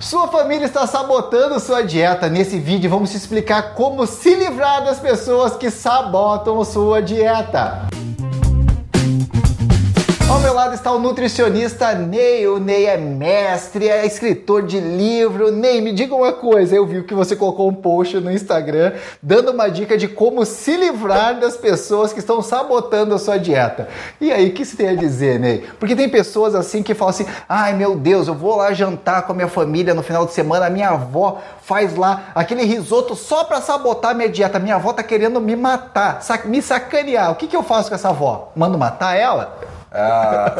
Sua família está sabotando sua dieta. Nesse vídeo vamos te explicar como se livrar das pessoas que sabotam sua dieta. Lado está o nutricionista Ney. O Ney é mestre, é escritor de livro. Ney, me diga uma coisa. Eu vi que você colocou um post no Instagram dando uma dica de como se livrar das pessoas que estão sabotando a sua dieta. E aí, o que você tem a dizer, Ney? Porque tem pessoas assim que falam assim: ai meu Deus, eu vou lá jantar com a minha família no final de semana, a minha avó faz lá aquele risoto só para sabotar minha dieta. Minha avó tá querendo me matar, me sacanear. O que, que eu faço com essa avó? Mando matar ela?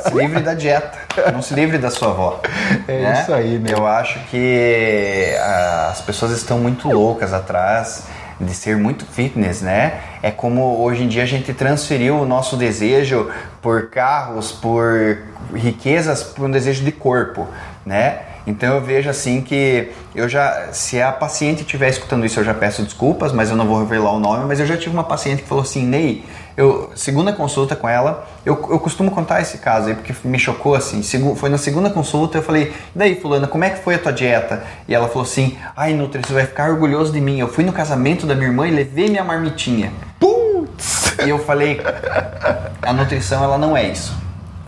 Se livre da dieta, não se livre da sua avó. É né? isso aí, meu. Eu acho que uh, as pessoas estão muito loucas atrás de ser muito fitness, né? É como hoje em dia a gente transferiu o nosso desejo por carros, por riquezas, por um desejo de corpo, né? Então eu vejo assim que eu já, se a paciente estiver escutando isso, eu já peço desculpas, mas eu não vou revelar o nome. Mas eu já tive uma paciente que falou assim, Ney, eu segunda consulta com ela, eu, eu costumo contar esse caso aí porque me chocou assim. Foi na segunda consulta eu falei, daí fulana, como é que foi a tua dieta? E ela falou assim, ai Nutri, você vai ficar orgulhoso de mim. Eu fui no casamento da minha irmã e levei minha marmitinha. Putz! E eu falei, a nutrição ela não é isso.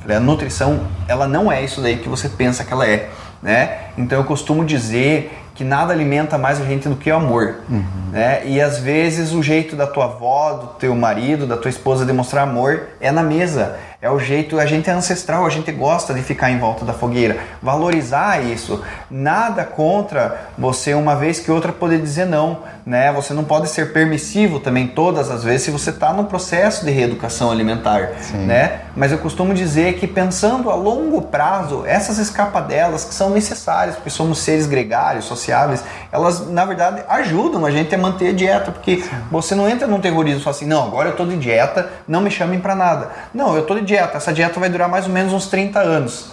Falei, a nutrição ela não é isso daí que você pensa que ela é né? Então eu costumo dizer que nada alimenta mais a gente do que o amor, uhum. né? E às vezes o jeito da tua avó, do teu marido, da tua esposa demonstrar amor é na mesa, é o jeito, a gente é ancestral, a gente gosta de ficar em volta da fogueira. Valorizar isso. Nada contra você uma vez que outra poder dizer não, né? Você não pode ser permissivo também todas as vezes se você está no processo de reeducação alimentar, Sim. né? Mas eu costumo dizer que pensando a longo prazo, essas escapadelas que são necessárias, porque somos seres gregários, sociáveis, elas na verdade ajudam a gente a manter a dieta, porque Sim. você não entra num terrorismo só assim, não, agora eu tô de dieta, não me chamem para nada. Não, eu tô de dieta. Essa dieta vai durar mais ou menos uns 30 anos.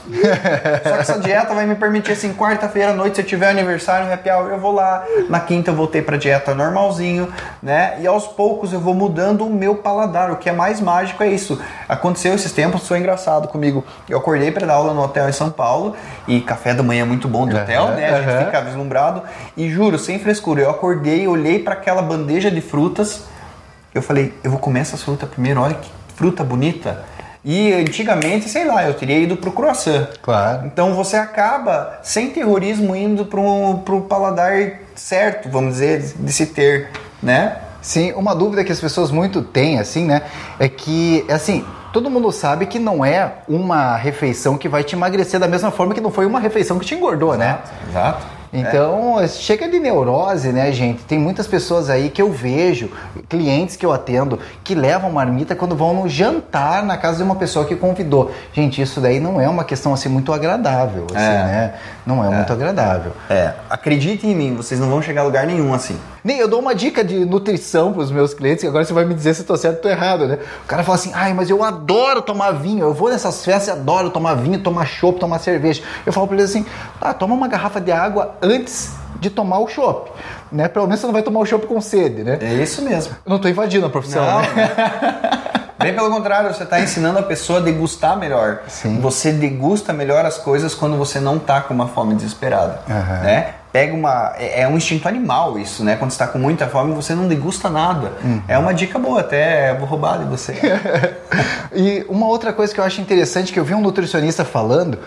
Só que essa dieta vai me permitir, assim, quarta-feira à noite, se eu tiver aniversário, happy hour, eu vou lá. Na quinta eu voltei pra dieta normalzinho, né? E aos poucos eu vou mudando o meu paladar. O que é mais mágico é isso. Aconteceu esses tempos, foi engraçado comigo. Eu acordei para dar aula no hotel em São Paulo e café da manhã é muito bom do hotel, né? A gente fica vislumbrado. E juro, sem frescura, eu acordei, olhei para aquela bandeja de frutas. Eu falei, eu vou comer essa fruta primeiro, olha que fruta bonita. E antigamente, sei lá, eu teria ido pro croissant. Claro. Então você acaba, sem terrorismo, indo pro, pro paladar certo, vamos dizer, de se ter, né? Sim, uma dúvida que as pessoas muito têm, assim, né? É que, assim, todo mundo sabe que não é uma refeição que vai te emagrecer da mesma forma que não foi uma refeição que te engordou, né? Exato. Então, é. chega de neurose, né, gente? Tem muitas pessoas aí que eu vejo, clientes que eu atendo, que levam marmita quando vão no jantar na casa de uma pessoa que convidou. Gente, isso daí não é uma questão assim muito agradável, assim, é. né? Não é, é, muito agradável. É, acredite em mim, vocês não vão chegar a lugar nenhum assim. Nem eu dou uma dica de nutrição para os meus clientes, e agora você vai me dizer se estou certo ou errado, né? O cara fala assim: "Ai, mas eu adoro tomar vinho. Eu vou nessas festas e adoro tomar vinho, tomar chopp, tomar cerveja". Eu falo para ele assim: "Ah, toma uma garrafa de água antes de tomar o chopp, né? Pelo menos você não vai tomar o chopp com sede, né? É isso mesmo. Eu não estou invadindo a profissão. Não, né? Bem pelo contrário, você está ensinando a pessoa a degustar melhor. Sim. Você degusta melhor as coisas quando você não está com uma fome desesperada. Uhum. Né? Pega uma. É, é um instinto animal isso, né? Quando você está com muita fome, você não degusta nada. Uhum. É uma dica boa, até vou roubar de você. e uma outra coisa que eu acho interessante, que eu vi um nutricionista falando,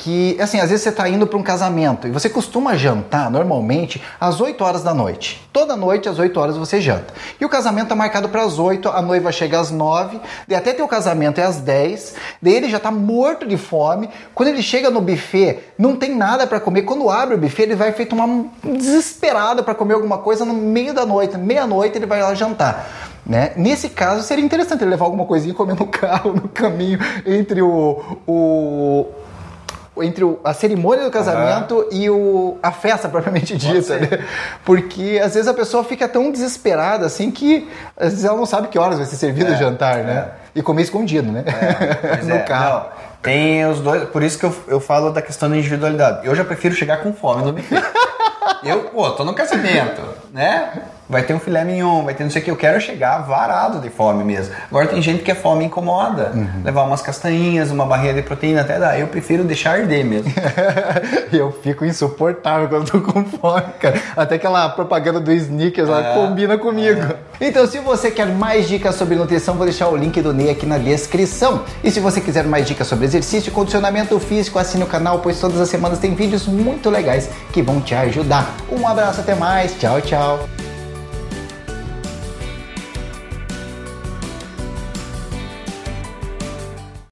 que, assim, às vezes você está indo para um casamento e você costuma jantar normalmente às 8 horas da noite. Toda noite, às 8 horas, você janta. E o casamento é marcado para as 8, a noiva chega às 9, e até ter o casamento é às 10, daí ele já está morto de fome. Quando ele chega no buffet, não tem nada para comer. Quando abre o buffet, ele vai feito uma desesperada para comer alguma coisa no meio da noite. Meia-noite ele vai lá jantar. Né? Nesse caso, seria interessante ele levar alguma coisinha e comer no carro, no caminho, entre o, o, entre o, a cerimônia do casamento uhum. e o, a festa propriamente dita, né? Porque às vezes a pessoa fica tão desesperada assim que às vezes ela não sabe que horas vai ser servido é, o jantar, né? É. E comer escondido, né? É, no é, carro. Não, tem os dois, por isso que eu, eu falo da questão da individualidade. Eu já prefiro chegar com fome no buffet. eu, pô, tô no casamento, né? Vai ter um filé mignon, vai ter não sei o que. Eu quero chegar varado de fome mesmo. Agora tem gente que a fome incomoda. Uhum. Levar umas castanhinhas, uma barrinha de proteína até dá. Eu prefiro deixar arder mesmo. eu fico insuportável quando tô com fome, cara. Até aquela propaganda do Snickers lá é, combina comigo. É. Então, se você quer mais dicas sobre nutrição, vou deixar o link do Ney aqui na descrição. E se você quiser mais dicas sobre exercício e condicionamento físico, assine o canal, pois todas as semanas tem vídeos muito legais que vão te ajudar. Um abraço, até mais. Tchau, tchau.